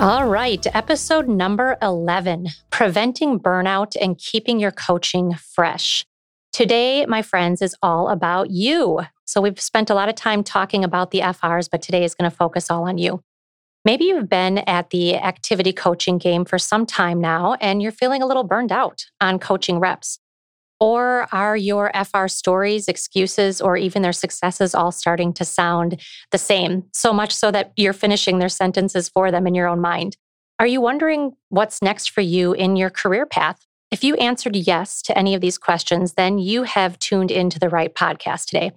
All right, episode number 11 Preventing Burnout and Keeping Your Coaching Fresh. Today, my friends, is all about you. So, we've spent a lot of time talking about the FRs, but today is going to focus all on you. Maybe you've been at the activity coaching game for some time now and you're feeling a little burned out on coaching reps. Or are your FR stories, excuses, or even their successes all starting to sound the same, so much so that you're finishing their sentences for them in your own mind? Are you wondering what's next for you in your career path? If you answered yes to any of these questions, then you have tuned into the right podcast today.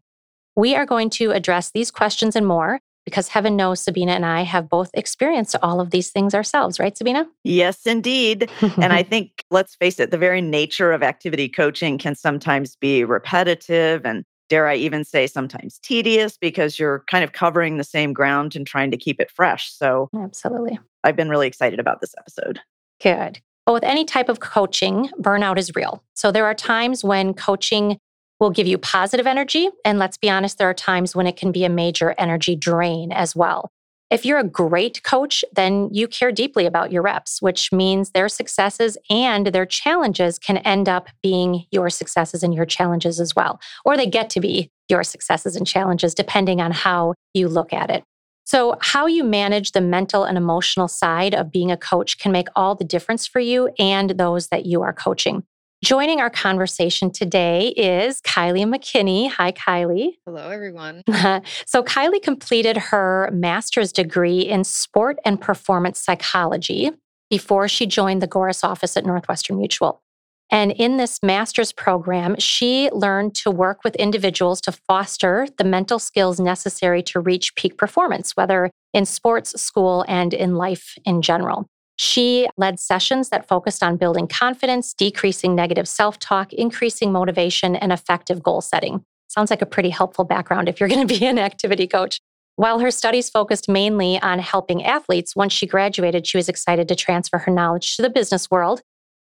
We are going to address these questions and more because heaven knows Sabina and I have both experienced all of these things ourselves, right, Sabina? Yes, indeed. and I think, let's face it, the very nature of activity coaching can sometimes be repetitive and, dare I even say, sometimes tedious because you're kind of covering the same ground and trying to keep it fresh. So, absolutely. I've been really excited about this episode. Good. But with any type of coaching, burnout is real. So, there are times when coaching will give you positive energy. And let's be honest, there are times when it can be a major energy drain as well. If you're a great coach, then you care deeply about your reps, which means their successes and their challenges can end up being your successes and your challenges as well. Or they get to be your successes and challenges, depending on how you look at it. So, how you manage the mental and emotional side of being a coach can make all the difference for you and those that you are coaching. Joining our conversation today is Kylie McKinney. Hi, Kylie. Hello, everyone. so, Kylie completed her master's degree in sport and performance psychology before she joined the Goris office at Northwestern Mutual. And in this master's program, she learned to work with individuals to foster the mental skills necessary to reach peak performance, whether in sports, school, and in life in general. She led sessions that focused on building confidence, decreasing negative self talk, increasing motivation, and effective goal setting. Sounds like a pretty helpful background if you're going to be an activity coach. While her studies focused mainly on helping athletes, once she graduated, she was excited to transfer her knowledge to the business world.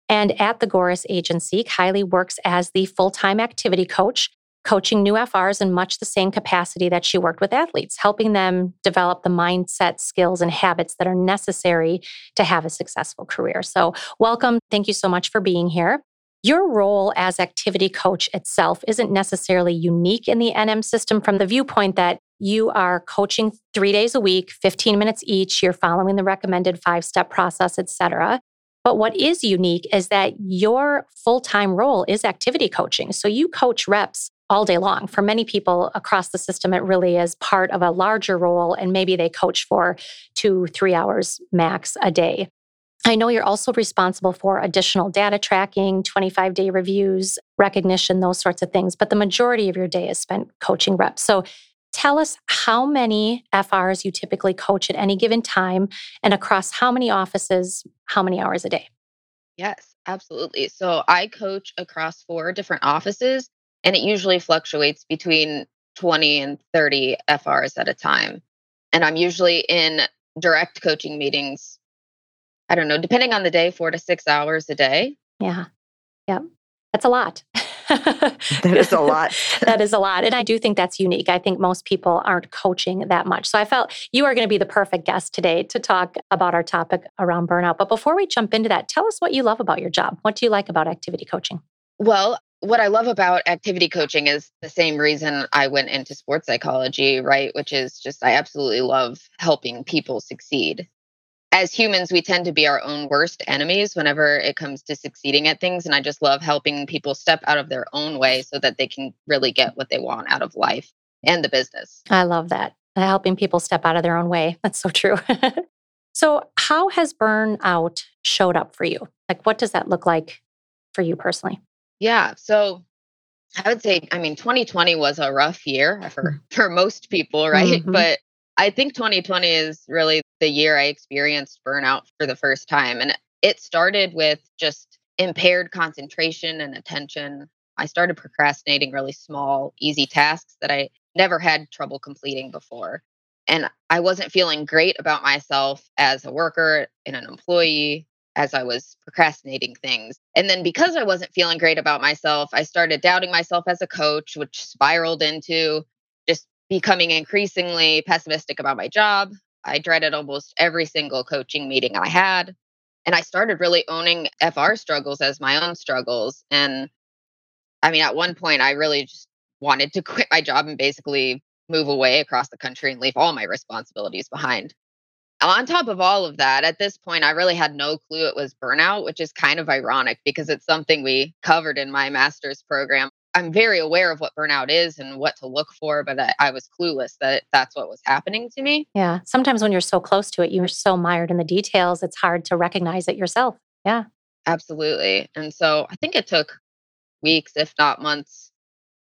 And at the Goris agency, Kylie works as the full time activity coach coaching new FRs in much the same capacity that she worked with athletes, helping them develop the mindset, skills, and habits that are necessary to have a successful career. So, welcome. Thank you so much for being here. Your role as activity coach itself isn't necessarily unique in the NM system from the viewpoint that you are coaching three days a week, 15 minutes each, you're following the recommended five step process, et cetera. But what is unique is that your full time role is activity coaching. So you coach reps all day long. For many people across the system, it really is part of a larger role, and maybe they coach for two, three hours max a day. I know you're also responsible for additional data tracking, 25 day reviews, recognition, those sorts of things. But the majority of your day is spent coaching reps. So tell us how many FRs you typically coach at any given time and across how many offices, how many hours a day? Yes, absolutely. So I coach across four different offices and it usually fluctuates between 20 and 30 FRs at a time. And I'm usually in direct coaching meetings, I don't know, depending on the day, four to six hours a day. Yeah. Yeah. That's a lot. that is a lot. that is a lot. And I do think that's unique. I think most people aren't coaching that much. So I felt you are going to be the perfect guest today to talk about our topic around burnout. But before we jump into that, tell us what you love about your job. What do you like about activity coaching? Well, what I love about activity coaching is the same reason I went into sports psychology, right? Which is just I absolutely love helping people succeed. As humans, we tend to be our own worst enemies whenever it comes to succeeding at things. And I just love helping people step out of their own way so that they can really get what they want out of life and the business. I love that. Uh, helping people step out of their own way. That's so true. so, how has burnout showed up for you? Like, what does that look like for you personally? Yeah. So I would say, I mean, 2020 was a rough year for, mm. for most people, right? Mm-hmm. But I think 2020 is really the year I experienced burnout for the first time. And it started with just impaired concentration and attention. I started procrastinating really small, easy tasks that I never had trouble completing before. And I wasn't feeling great about myself as a worker and an employee as I was procrastinating things. And then because I wasn't feeling great about myself, I started doubting myself as a coach, which spiraled into just becoming increasingly pessimistic about my job. I dreaded almost every single coaching meeting I had. And I started really owning FR struggles as my own struggles. And I mean, at one point, I really just wanted to quit my job and basically move away across the country and leave all my responsibilities behind on top of all of that, at this point, I really had no clue it was burnout, which is kind of ironic because it's something we covered in my master's program. I'm very aware of what burnout is and what to look for, but I, I, was clueless that that's what was happening to me. Yeah. Sometimes when you're so close to it, you're so mired in the details, it's hard to recognize it yourself. Yeah. Absolutely. And so I think it took weeks, if not months,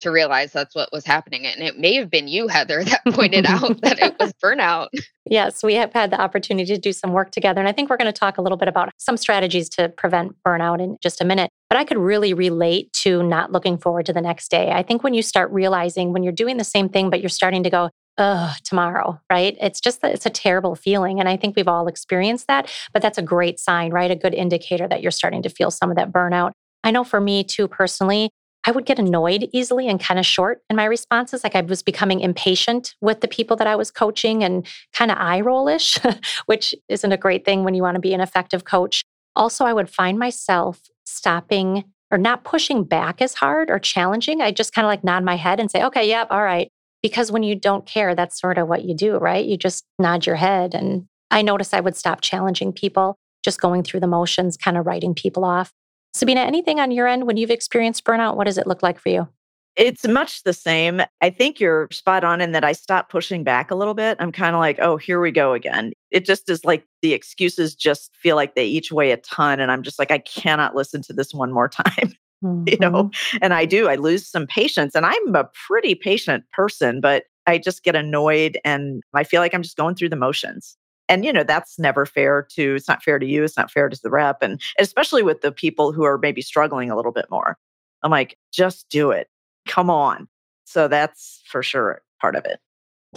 to realize that's what was happening. And it may have been you, Heather, that pointed out that it was burnout. Yes, we have had the opportunity to do some work together. And I think we're going to talk a little bit about some strategies to prevent burnout in just a minute. But I could really relate to not looking forward to the next day. I think when you start realizing when you're doing the same thing, but you're starting to go, oh, tomorrow, right? It's just that it's a terrible feeling. And I think we've all experienced that, but that's a great sign, right? A good indicator that you're starting to feel some of that burnout. I know for me too, personally, I would get annoyed easily and kind of short in my responses. Like I was becoming impatient with the people that I was coaching and kind of eye rollish, which isn't a great thing when you want to be an effective coach. Also, I would find myself stopping or not pushing back as hard or challenging. I just kind of like nod my head and say, okay, yep, all right. Because when you don't care, that's sort of what you do, right? You just nod your head. And I noticed I would stop challenging people, just going through the motions, kind of writing people off. Sabina, anything on your end when you've experienced burnout? What does it look like for you? It's much the same. I think you're spot on in that I stopped pushing back a little bit. I'm kind of like, oh, here we go again. It just is like the excuses just feel like they each weigh a ton. And I'm just like, I cannot listen to this one more time. Mm-hmm. You know, mm-hmm. and I do, I lose some patience. And I'm a pretty patient person, but I just get annoyed and I feel like I'm just going through the motions and you know that's never fair to it's not fair to you it's not fair to the rep and especially with the people who are maybe struggling a little bit more. I'm like just do it. Come on. So that's for sure part of it.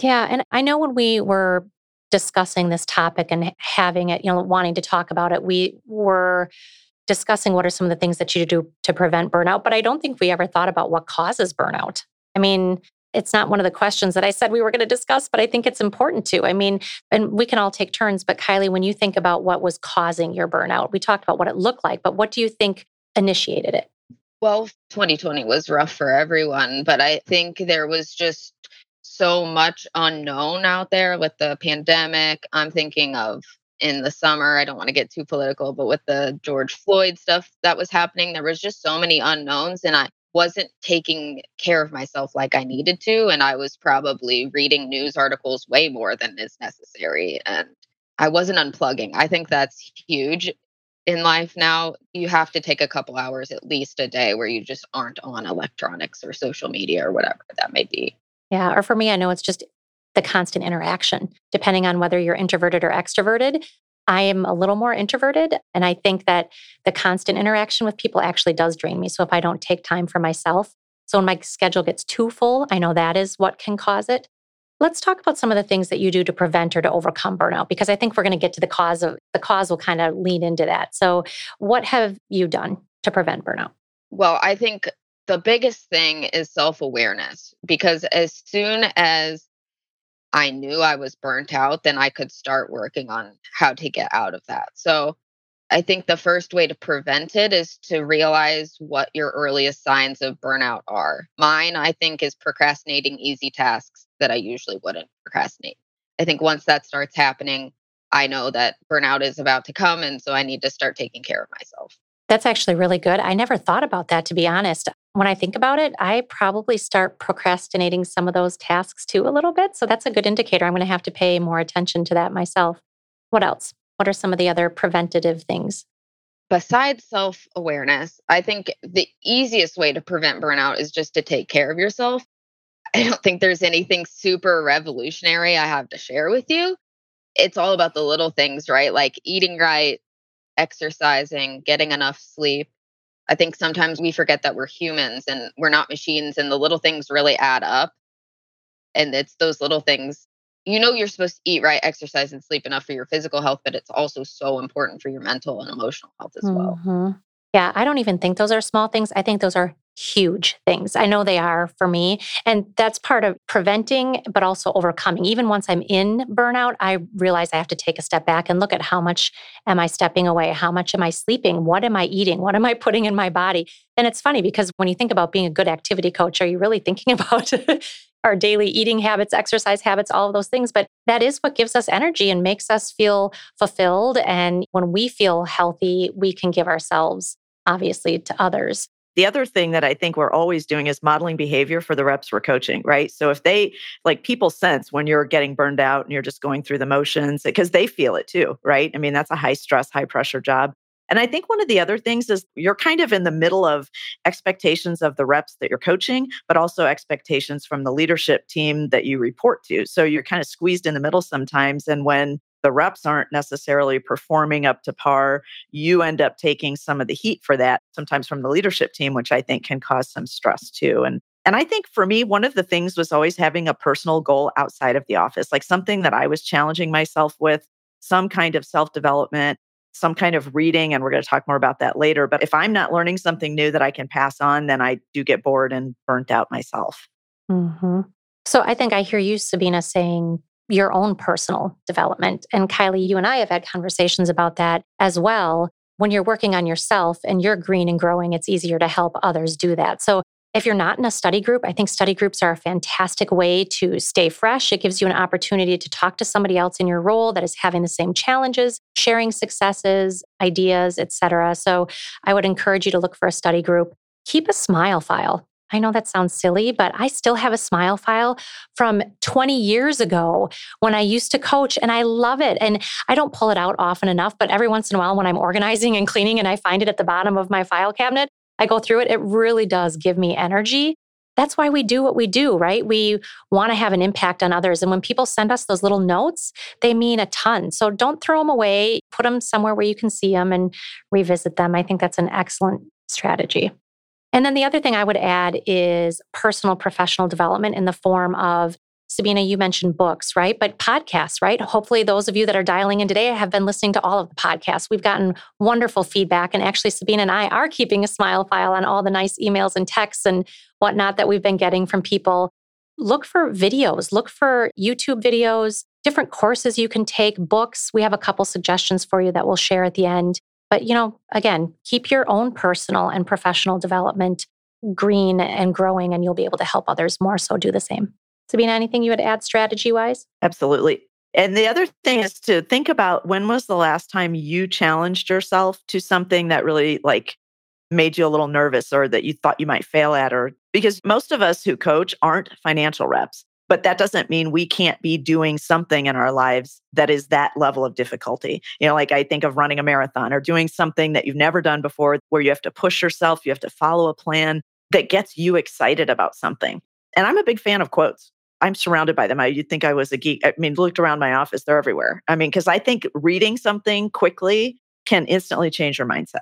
Yeah and i know when we were discussing this topic and having it you know wanting to talk about it we were discussing what are some of the things that you do to prevent burnout but i don't think we ever thought about what causes burnout. I mean it's not one of the questions that I said we were going to discuss, but I think it's important to. I mean, and we can all take turns, but Kylie, when you think about what was causing your burnout, we talked about what it looked like, but what do you think initiated it? Well, 2020 was rough for everyone, but I think there was just so much unknown out there with the pandemic. I'm thinking of in the summer. I don't want to get too political, but with the George Floyd stuff that was happening, there was just so many unknowns. And I wasn't taking care of myself like I needed to. And I was probably reading news articles way more than is necessary. And I wasn't unplugging. I think that's huge in life now. You have to take a couple hours at least a day where you just aren't on electronics or social media or whatever that may be. Yeah. Or for me, I know it's just the constant interaction, depending on whether you're introverted or extroverted. I am a little more introverted. And I think that the constant interaction with people actually does drain me. So if I don't take time for myself, so when my schedule gets too full, I know that is what can cause it. Let's talk about some of the things that you do to prevent or to overcome burnout, because I think we're going to get to the cause of the cause will kind of lean into that. So, what have you done to prevent burnout? Well, I think the biggest thing is self awareness, because as soon as I knew I was burnt out, then I could start working on how to get out of that. So I think the first way to prevent it is to realize what your earliest signs of burnout are. Mine, I think, is procrastinating easy tasks that I usually wouldn't procrastinate. I think once that starts happening, I know that burnout is about to come. And so I need to start taking care of myself. That's actually really good. I never thought about that, to be honest. When I think about it, I probably start procrastinating some of those tasks too a little bit. So that's a good indicator. I'm going to have to pay more attention to that myself. What else? What are some of the other preventative things? Besides self awareness, I think the easiest way to prevent burnout is just to take care of yourself. I don't think there's anything super revolutionary I have to share with you. It's all about the little things, right? Like eating right, exercising, getting enough sleep. I think sometimes we forget that we're humans and we're not machines, and the little things really add up. And it's those little things. You know, you're supposed to eat right, exercise, and sleep enough for your physical health, but it's also so important for your mental and emotional health as well. Mm-hmm. Yeah, I don't even think those are small things. I think those are huge things. I know they are for me. And that's part of preventing, but also overcoming. Even once I'm in burnout, I realize I have to take a step back and look at how much am I stepping away? How much am I sleeping? What am I eating? What am I putting in my body? And it's funny because when you think about being a good activity coach, are you really thinking about our daily eating habits, exercise habits, all of those things. But that is what gives us energy and makes us feel fulfilled. And when we feel healthy, we can give ourselves, obviously, to others. The other thing that I think we're always doing is modeling behavior for the reps we're coaching, right? So if they like people sense when you're getting burned out and you're just going through the motions because they feel it too, right? I mean, that's a high stress, high pressure job. And I think one of the other things is you're kind of in the middle of expectations of the reps that you're coaching, but also expectations from the leadership team that you report to. So you're kind of squeezed in the middle sometimes. And when the reps aren't necessarily performing up to par, you end up taking some of the heat for that, sometimes from the leadership team, which I think can cause some stress too. And and I think for me, one of the things was always having a personal goal outside of the office, like something that I was challenging myself with, some kind of self development, some kind of reading. And we're going to talk more about that later. But if I'm not learning something new that I can pass on, then I do get bored and burnt out myself. Mm-hmm. So I think I hear you, Sabina, saying your own personal development. And Kylie, you and I have had conversations about that as well. When you're working on yourself and you're green and growing, it's easier to help others do that. So if you're not in a study group, I think study groups are a fantastic way to stay fresh. It gives you an opportunity to talk to somebody else in your role that is having the same challenges, sharing successes, ideas, etc. So I would encourage you to look for a study group. Keep a smile file. I know that sounds silly, but I still have a smile file from 20 years ago when I used to coach and I love it. And I don't pull it out often enough, but every once in a while when I'm organizing and cleaning and I find it at the bottom of my file cabinet, I go through it. It really does give me energy. That's why we do what we do, right? We want to have an impact on others. And when people send us those little notes, they mean a ton. So don't throw them away. Put them somewhere where you can see them and revisit them. I think that's an excellent strategy. And then the other thing I would add is personal professional development in the form of Sabina, you mentioned books, right? But podcasts, right? Hopefully, those of you that are dialing in today have been listening to all of the podcasts. We've gotten wonderful feedback. And actually, Sabina and I are keeping a smile file on all the nice emails and texts and whatnot that we've been getting from people. Look for videos, look for YouTube videos, different courses you can take, books. We have a couple suggestions for you that we'll share at the end. But, you know, again, keep your own personal and professional development green and growing, and you'll be able to help others more so do the same. Sabina, anything you would add strategy wise? Absolutely. And the other thing is to think about when was the last time you challenged yourself to something that really like made you a little nervous or that you thought you might fail at or because most of us who coach aren't financial reps. But that doesn't mean we can't be doing something in our lives that is that level of difficulty. You know, like I think of running a marathon or doing something that you've never done before where you have to push yourself, you have to follow a plan that gets you excited about something. And I'm a big fan of quotes. I'm surrounded by them. I, you'd think I was a geek. I mean, looked around my office, they're everywhere. I mean, because I think reading something quickly can instantly change your mindset.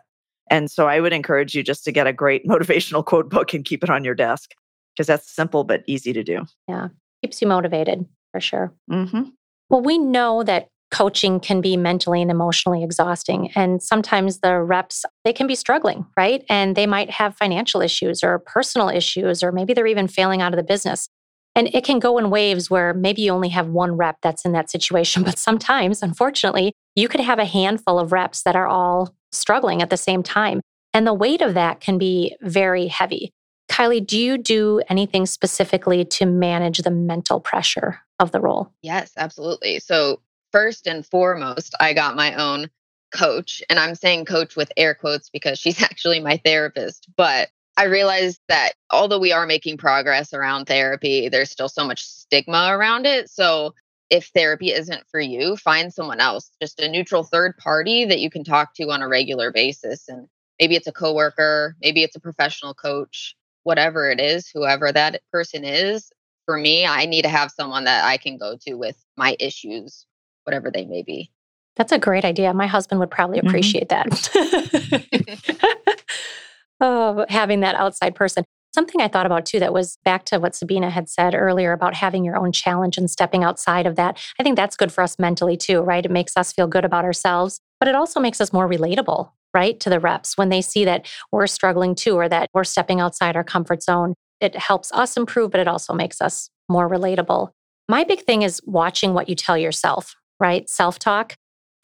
And so I would encourage you just to get a great motivational quote book and keep it on your desk because that's simple but easy to do. Yeah, keeps you motivated for sure. Mm-hmm. Well, we know that coaching can be mentally and emotionally exhausting and sometimes the reps they can be struggling right and they might have financial issues or personal issues or maybe they're even failing out of the business And it can go in waves where maybe you only have one rep that's in that situation. But sometimes, unfortunately, you could have a handful of reps that are all struggling at the same time. And the weight of that can be very heavy. Kylie, do you do anything specifically to manage the mental pressure of the role? Yes, absolutely. So, first and foremost, I got my own coach. And I'm saying coach with air quotes because she's actually my therapist. But I realized that although we are making progress around therapy, there's still so much stigma around it. So, if therapy isn't for you, find someone else, just a neutral third party that you can talk to on a regular basis. And maybe it's a coworker, maybe it's a professional coach, whatever it is, whoever that person is. For me, I need to have someone that I can go to with my issues, whatever they may be. That's a great idea. My husband would probably mm-hmm. appreciate mm-hmm. that. oh, having that outside person. Something I thought about too that was back to what Sabina had said earlier about having your own challenge and stepping outside of that. I think that's good for us mentally too, right? It makes us feel good about ourselves, but it also makes us more relatable, right? To the reps when they see that we're struggling too or that we're stepping outside our comfort zone. It helps us improve, but it also makes us more relatable. My big thing is watching what you tell yourself, right? Self talk.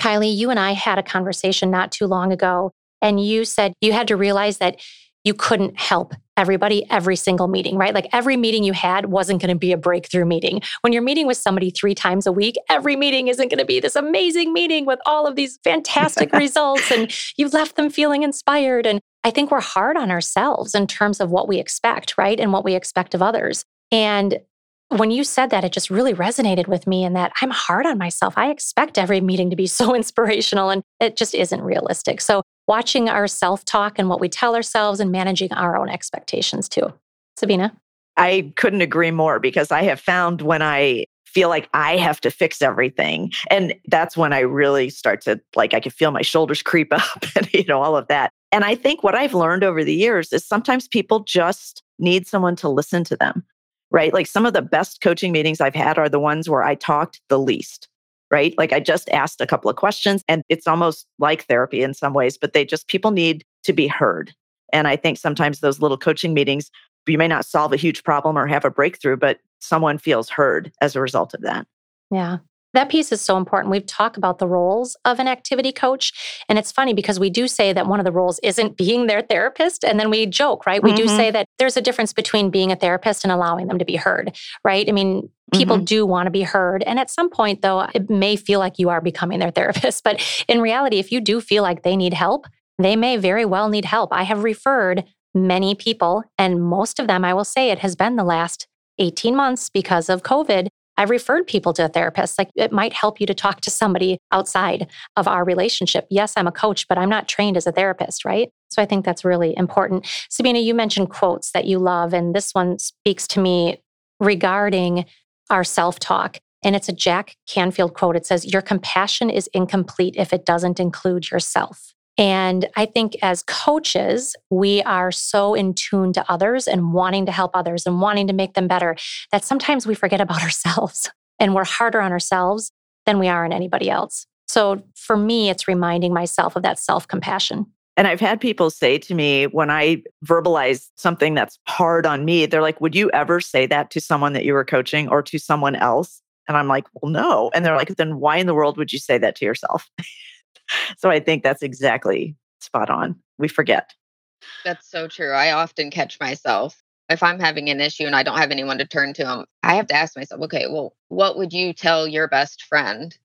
Kylie, you and I had a conversation not too long ago, and you said you had to realize that you couldn't help everybody every single meeting, right? Like every meeting you had wasn't going to be a breakthrough meeting. When you're meeting with somebody three times a week, every meeting isn't going to be this amazing meeting with all of these fantastic results and you've left them feeling inspired. And I think we're hard on ourselves in terms of what we expect, right? And what we expect of others. And when you said that, it just really resonated with me in that I'm hard on myself. I expect every meeting to be so inspirational and it just isn't realistic. So, watching our self talk and what we tell ourselves and managing our own expectations too. Sabina? I couldn't agree more because I have found when I feel like I have to fix everything. And that's when I really start to like, I can feel my shoulders creep up and, you know, all of that. And I think what I've learned over the years is sometimes people just need someone to listen to them right? Like some of the best coaching meetings I've had are the ones where I talked the least, right? Like I just asked a couple of questions and it's almost like therapy in some ways, but they just, people need to be heard. And I think sometimes those little coaching meetings, you may not solve a huge problem or have a breakthrough, but someone feels heard as a result of that. Yeah. That piece is so important. We've talked about the roles of an activity coach. And it's funny because we do say that one of the roles isn't being their therapist. And then we joke, right? We mm-hmm. do say that there's a difference between being a therapist and allowing them to be heard, right? I mean, people mm-hmm. do want to be heard. And at some point, though, it may feel like you are becoming their therapist. But in reality, if you do feel like they need help, they may very well need help. I have referred many people, and most of them, I will say, it has been the last 18 months because of COVID I've referred people to a therapist. Like it might help you to talk to somebody outside of our relationship. Yes, I'm a coach, but I'm not trained as a therapist, right? So I think that's really important. Sabina, you mentioned quotes that you love, and this one speaks to me regarding our self talk. And it's a Jack Canfield quote. It says, Your compassion is incomplete if it doesn't include yourself. And I think as coaches, we are so in tune to others and wanting to help others and wanting to make them better that sometimes we forget about ourselves and we're harder on ourselves than we are on anybody else. So for me, it's reminding myself of that self compassion. And I've had people say to me when I verbalize something that's hard on me, they're like, Would you ever say that to someone that you were coaching or to someone else? And I'm like, Well, no. And they're like, Then why in the world would you say that to yourself? so I think that's exactly spot on. We forget. That's so true. I often catch myself if I'm having an issue and I don't have anyone to turn to, them, I have to ask myself, okay, well, what would you tell your best friend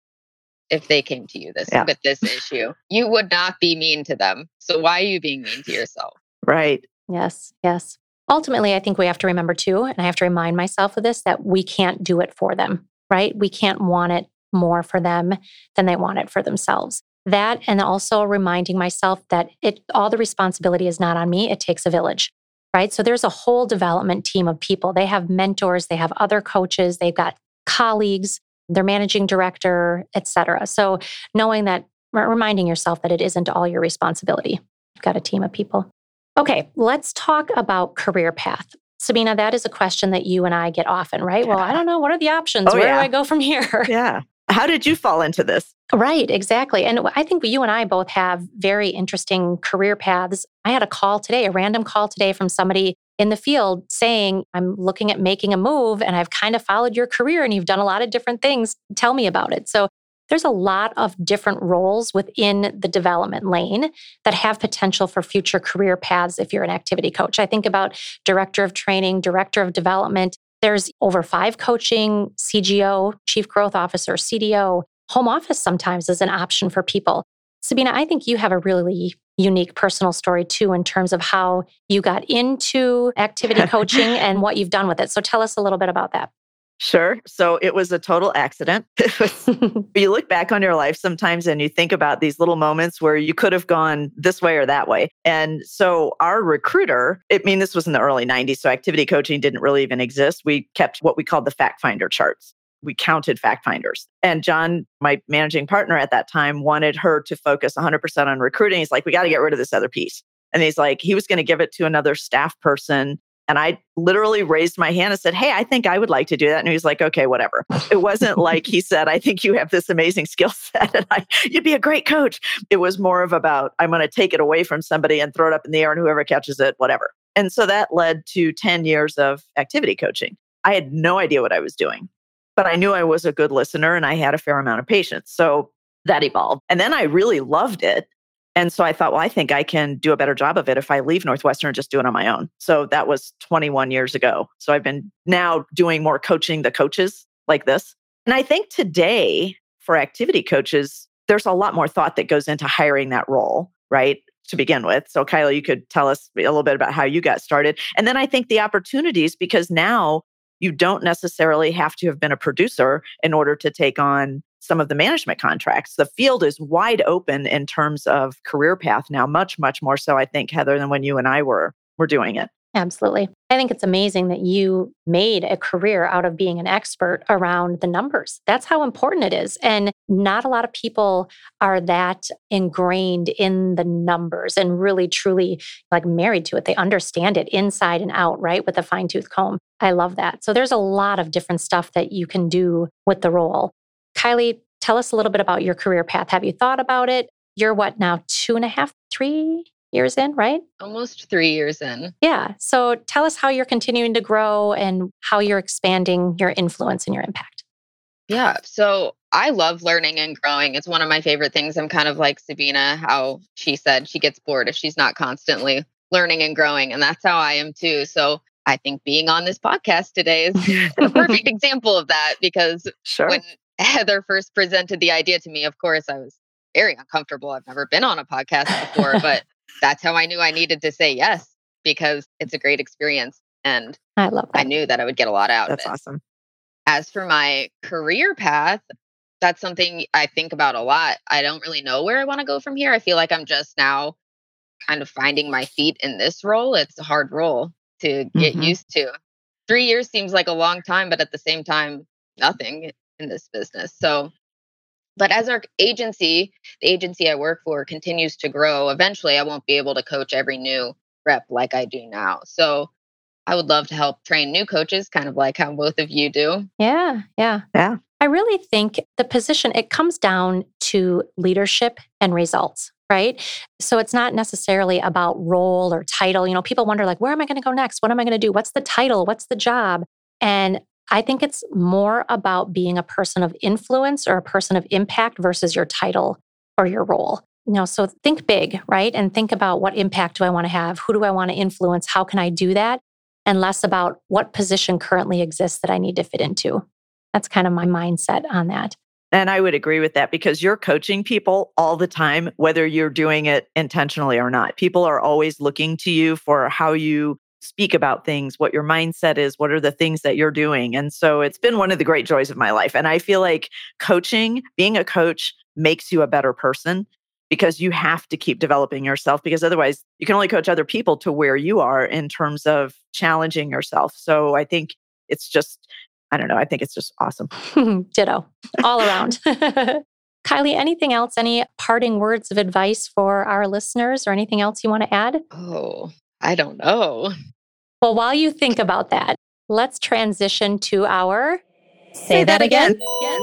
if they came to you this yeah. with this issue? You would not be mean to them. So why are you being mean to yourself? Right. Yes. Yes. Ultimately, I think we have to remember too, and I have to remind myself of this that we can't do it for them, right? We can't want it more for them than they want it for themselves that and also reminding myself that it all the responsibility is not on me it takes a village right so there's a whole development team of people they have mentors they have other coaches they've got colleagues their managing director etc so knowing that reminding yourself that it isn't all your responsibility you've got a team of people okay let's talk about career path Sabina, that is a question that you and I get often, right? Well, I don't know. What are the options? Oh, Where yeah. do I go from here? Yeah. How did you fall into this? Right, exactly. And I think you and I both have very interesting career paths. I had a call today, a random call today from somebody in the field saying, I'm looking at making a move and I've kind of followed your career and you've done a lot of different things. Tell me about it. So there's a lot of different roles within the development lane that have potential for future career paths if you're an activity coach. I think about director of training, director of development. There's over five coaching, CGO, chief growth officer, CDO. Home office sometimes is an option for people. Sabina, I think you have a really unique personal story too, in terms of how you got into activity coaching and what you've done with it. So tell us a little bit about that. Sure. So it was a total accident. You look back on your life sometimes and you think about these little moments where you could have gone this way or that way. And so our recruiter, I mean, this was in the early 90s, so activity coaching didn't really even exist. We kept what we called the fact finder charts we counted fact finders. And John, my managing partner at that time, wanted her to focus 100% on recruiting. He's like, we got to get rid of this other piece. And he's like, he was going to give it to another staff person. And I literally raised my hand and said, Hey, I think I would like to do that. And he was like, Okay, whatever. It wasn't like he said, I think you have this amazing skill set and I, you'd be a great coach. It was more of about, I'm going to take it away from somebody and throw it up in the air and whoever catches it, whatever. And so that led to 10 years of activity coaching. I had no idea what I was doing but I knew I was a good listener and I had a fair amount of patience. So that evolved. And then I really loved it. And so I thought, well, I think I can do a better job of it if I leave Northwestern and just do it on my own. So that was 21 years ago. So I've been now doing more coaching the coaches like this. And I think today for activity coaches, there's a lot more thought that goes into hiring that role, right? To begin with. So, Kyla, you could tell us a little bit about how you got started. And then I think the opportunities, because now you don't necessarily have to have been a producer in order to take on some of the management contracts. The field is wide open in terms of career path now, much, much more so, I think, Heather, than when you and I were were doing it. Absolutely. I think it's amazing that you made a career out of being an expert around the numbers. That's how important it is. And not a lot of people are that ingrained in the numbers and really truly like married to it. They understand it inside and out, right? With a fine tooth comb. I love that. So there's a lot of different stuff that you can do with the role. Kylie, tell us a little bit about your career path. Have you thought about it? You're what now, two and a half, three years in, right? Almost three years in. Yeah. So tell us how you're continuing to grow and how you're expanding your influence and your impact. Yeah. So I love learning and growing. It's one of my favorite things. I'm kind of like Sabina, how she said she gets bored if she's not constantly learning and growing. And that's how I am too. So I think being on this podcast today is a perfect example of that because sure. when Heather first presented the idea to me, of course, I was very uncomfortable. I've never been on a podcast before, but that's how I knew I needed to say yes because it's a great experience. And I love that. I knew that I would get a lot out that's of it. That's awesome. As for my career path, that's something I think about a lot. I don't really know where I want to go from here. I feel like I'm just now kind of finding my feet in this role. It's a hard role to get mm-hmm. used to. Three years seems like a long time, but at the same time, nothing in this business. So but as our agency, the agency I work for continues to grow, eventually I won't be able to coach every new rep like I do now. So I would love to help train new coaches, kind of like how both of you do. Yeah, yeah. Yeah. I really think the position, it comes down to leadership and results, right? So it's not necessarily about role or title. You know, people wonder, like, where am I going to go next? What am I going to do? What's the title? What's the job? And I think it's more about being a person of influence or a person of impact versus your title or your role. You know, so think big, right? And think about what impact do I want to have? Who do I want to influence? How can I do that? And less about what position currently exists that I need to fit into. That's kind of my mindset on that. And I would agree with that because you're coaching people all the time, whether you're doing it intentionally or not. People are always looking to you for how you speak about things, what your mindset is, what are the things that you're doing. And so it's been one of the great joys of my life. And I feel like coaching, being a coach, makes you a better person because you have to keep developing yourself because otherwise you can only coach other people to where you are in terms of challenging yourself. So I think it's just, I don't know, I think it's just awesome. Ditto, all around. Kylie, anything else? Any parting words of advice for our listeners or anything else you want to add? Oh, I don't know. Well, while you think about that, let's transition to our say, say that, that, again. again.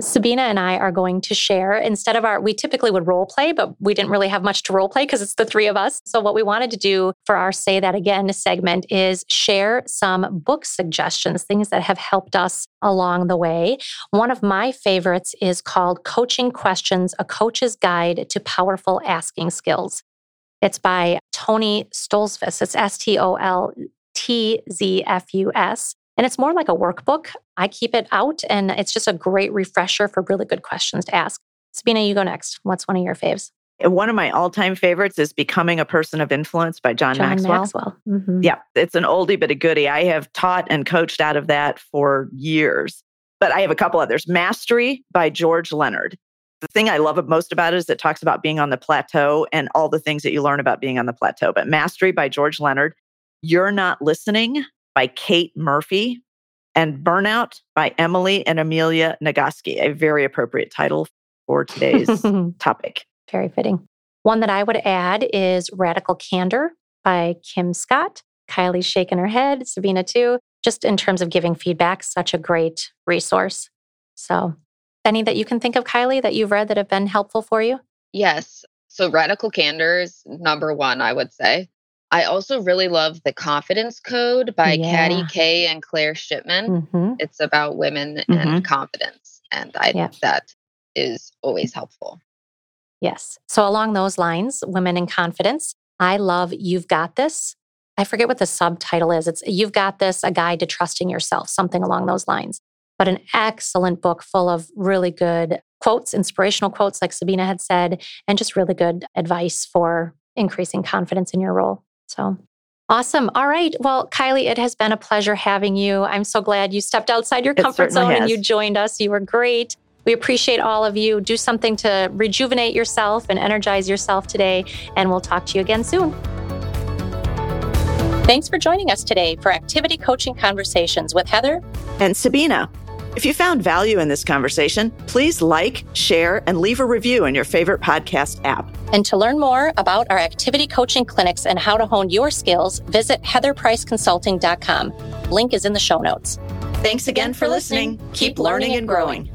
Sabina and I are going to share instead of our, we typically would role play, but we didn't really have much to role play because it's the three of us. So, what we wanted to do for our Say That Again segment is share some book suggestions, things that have helped us along the way. One of my favorites is called Coaching Questions A Coach's Guide to Powerful Asking Skills. It's by Tony Stoltzfus. It's S T O L T Z F U S. And it's more like a workbook. I keep it out and it's just a great refresher for really good questions to ask. Sabina, you go next. What's one of your faves? One of my all time favorites is Becoming a Person of Influence by John, John Maxwell. Maxwell. Mm-hmm. Yeah, it's an oldie but a goodie. I have taught and coached out of that for years. But I have a couple others. Mastery by George Leonard. The thing I love most about it is it talks about being on the plateau and all the things that you learn about being on the plateau. But Mastery by George Leonard. You're Not Listening by Kate Murphy, and Burnout by Emily and Amelia Nagoski, a very appropriate title for today's topic. Very fitting. One that I would add is Radical Candor by Kim Scott. Kylie's shaking her head, Sabina too. Just in terms of giving feedback, such a great resource. So, any that you can think of, Kylie, that you've read that have been helpful for you? Yes. So, Radical Candor is number one, I would say. I also really love The Confidence Code by yeah. Katty Kay and Claire Shipman. Mm-hmm. It's about women mm-hmm. and confidence. And I think that is always helpful. Yes. So, along those lines, women and confidence, I love You've Got This. I forget what the subtitle is. It's You've Got This, a guide to trusting yourself, something along those lines. But an excellent book full of really good quotes, inspirational quotes, like Sabina had said, and just really good advice for increasing confidence in your role. So awesome. All right. Well, Kylie, it has been a pleasure having you. I'm so glad you stepped outside your comfort zone has. and you joined us. You were great. We appreciate all of you. Do something to rejuvenate yourself and energize yourself today, and we'll talk to you again soon. Thanks for joining us today for Activity Coaching Conversations with Heather and Sabina. If you found value in this conversation, please like, share, and leave a review in your favorite podcast app. And to learn more about our activity coaching clinics and how to hone your skills, visit heatherpriceconsulting.com. Link is in the show notes. Thanks again for listening. Keep learning and growing.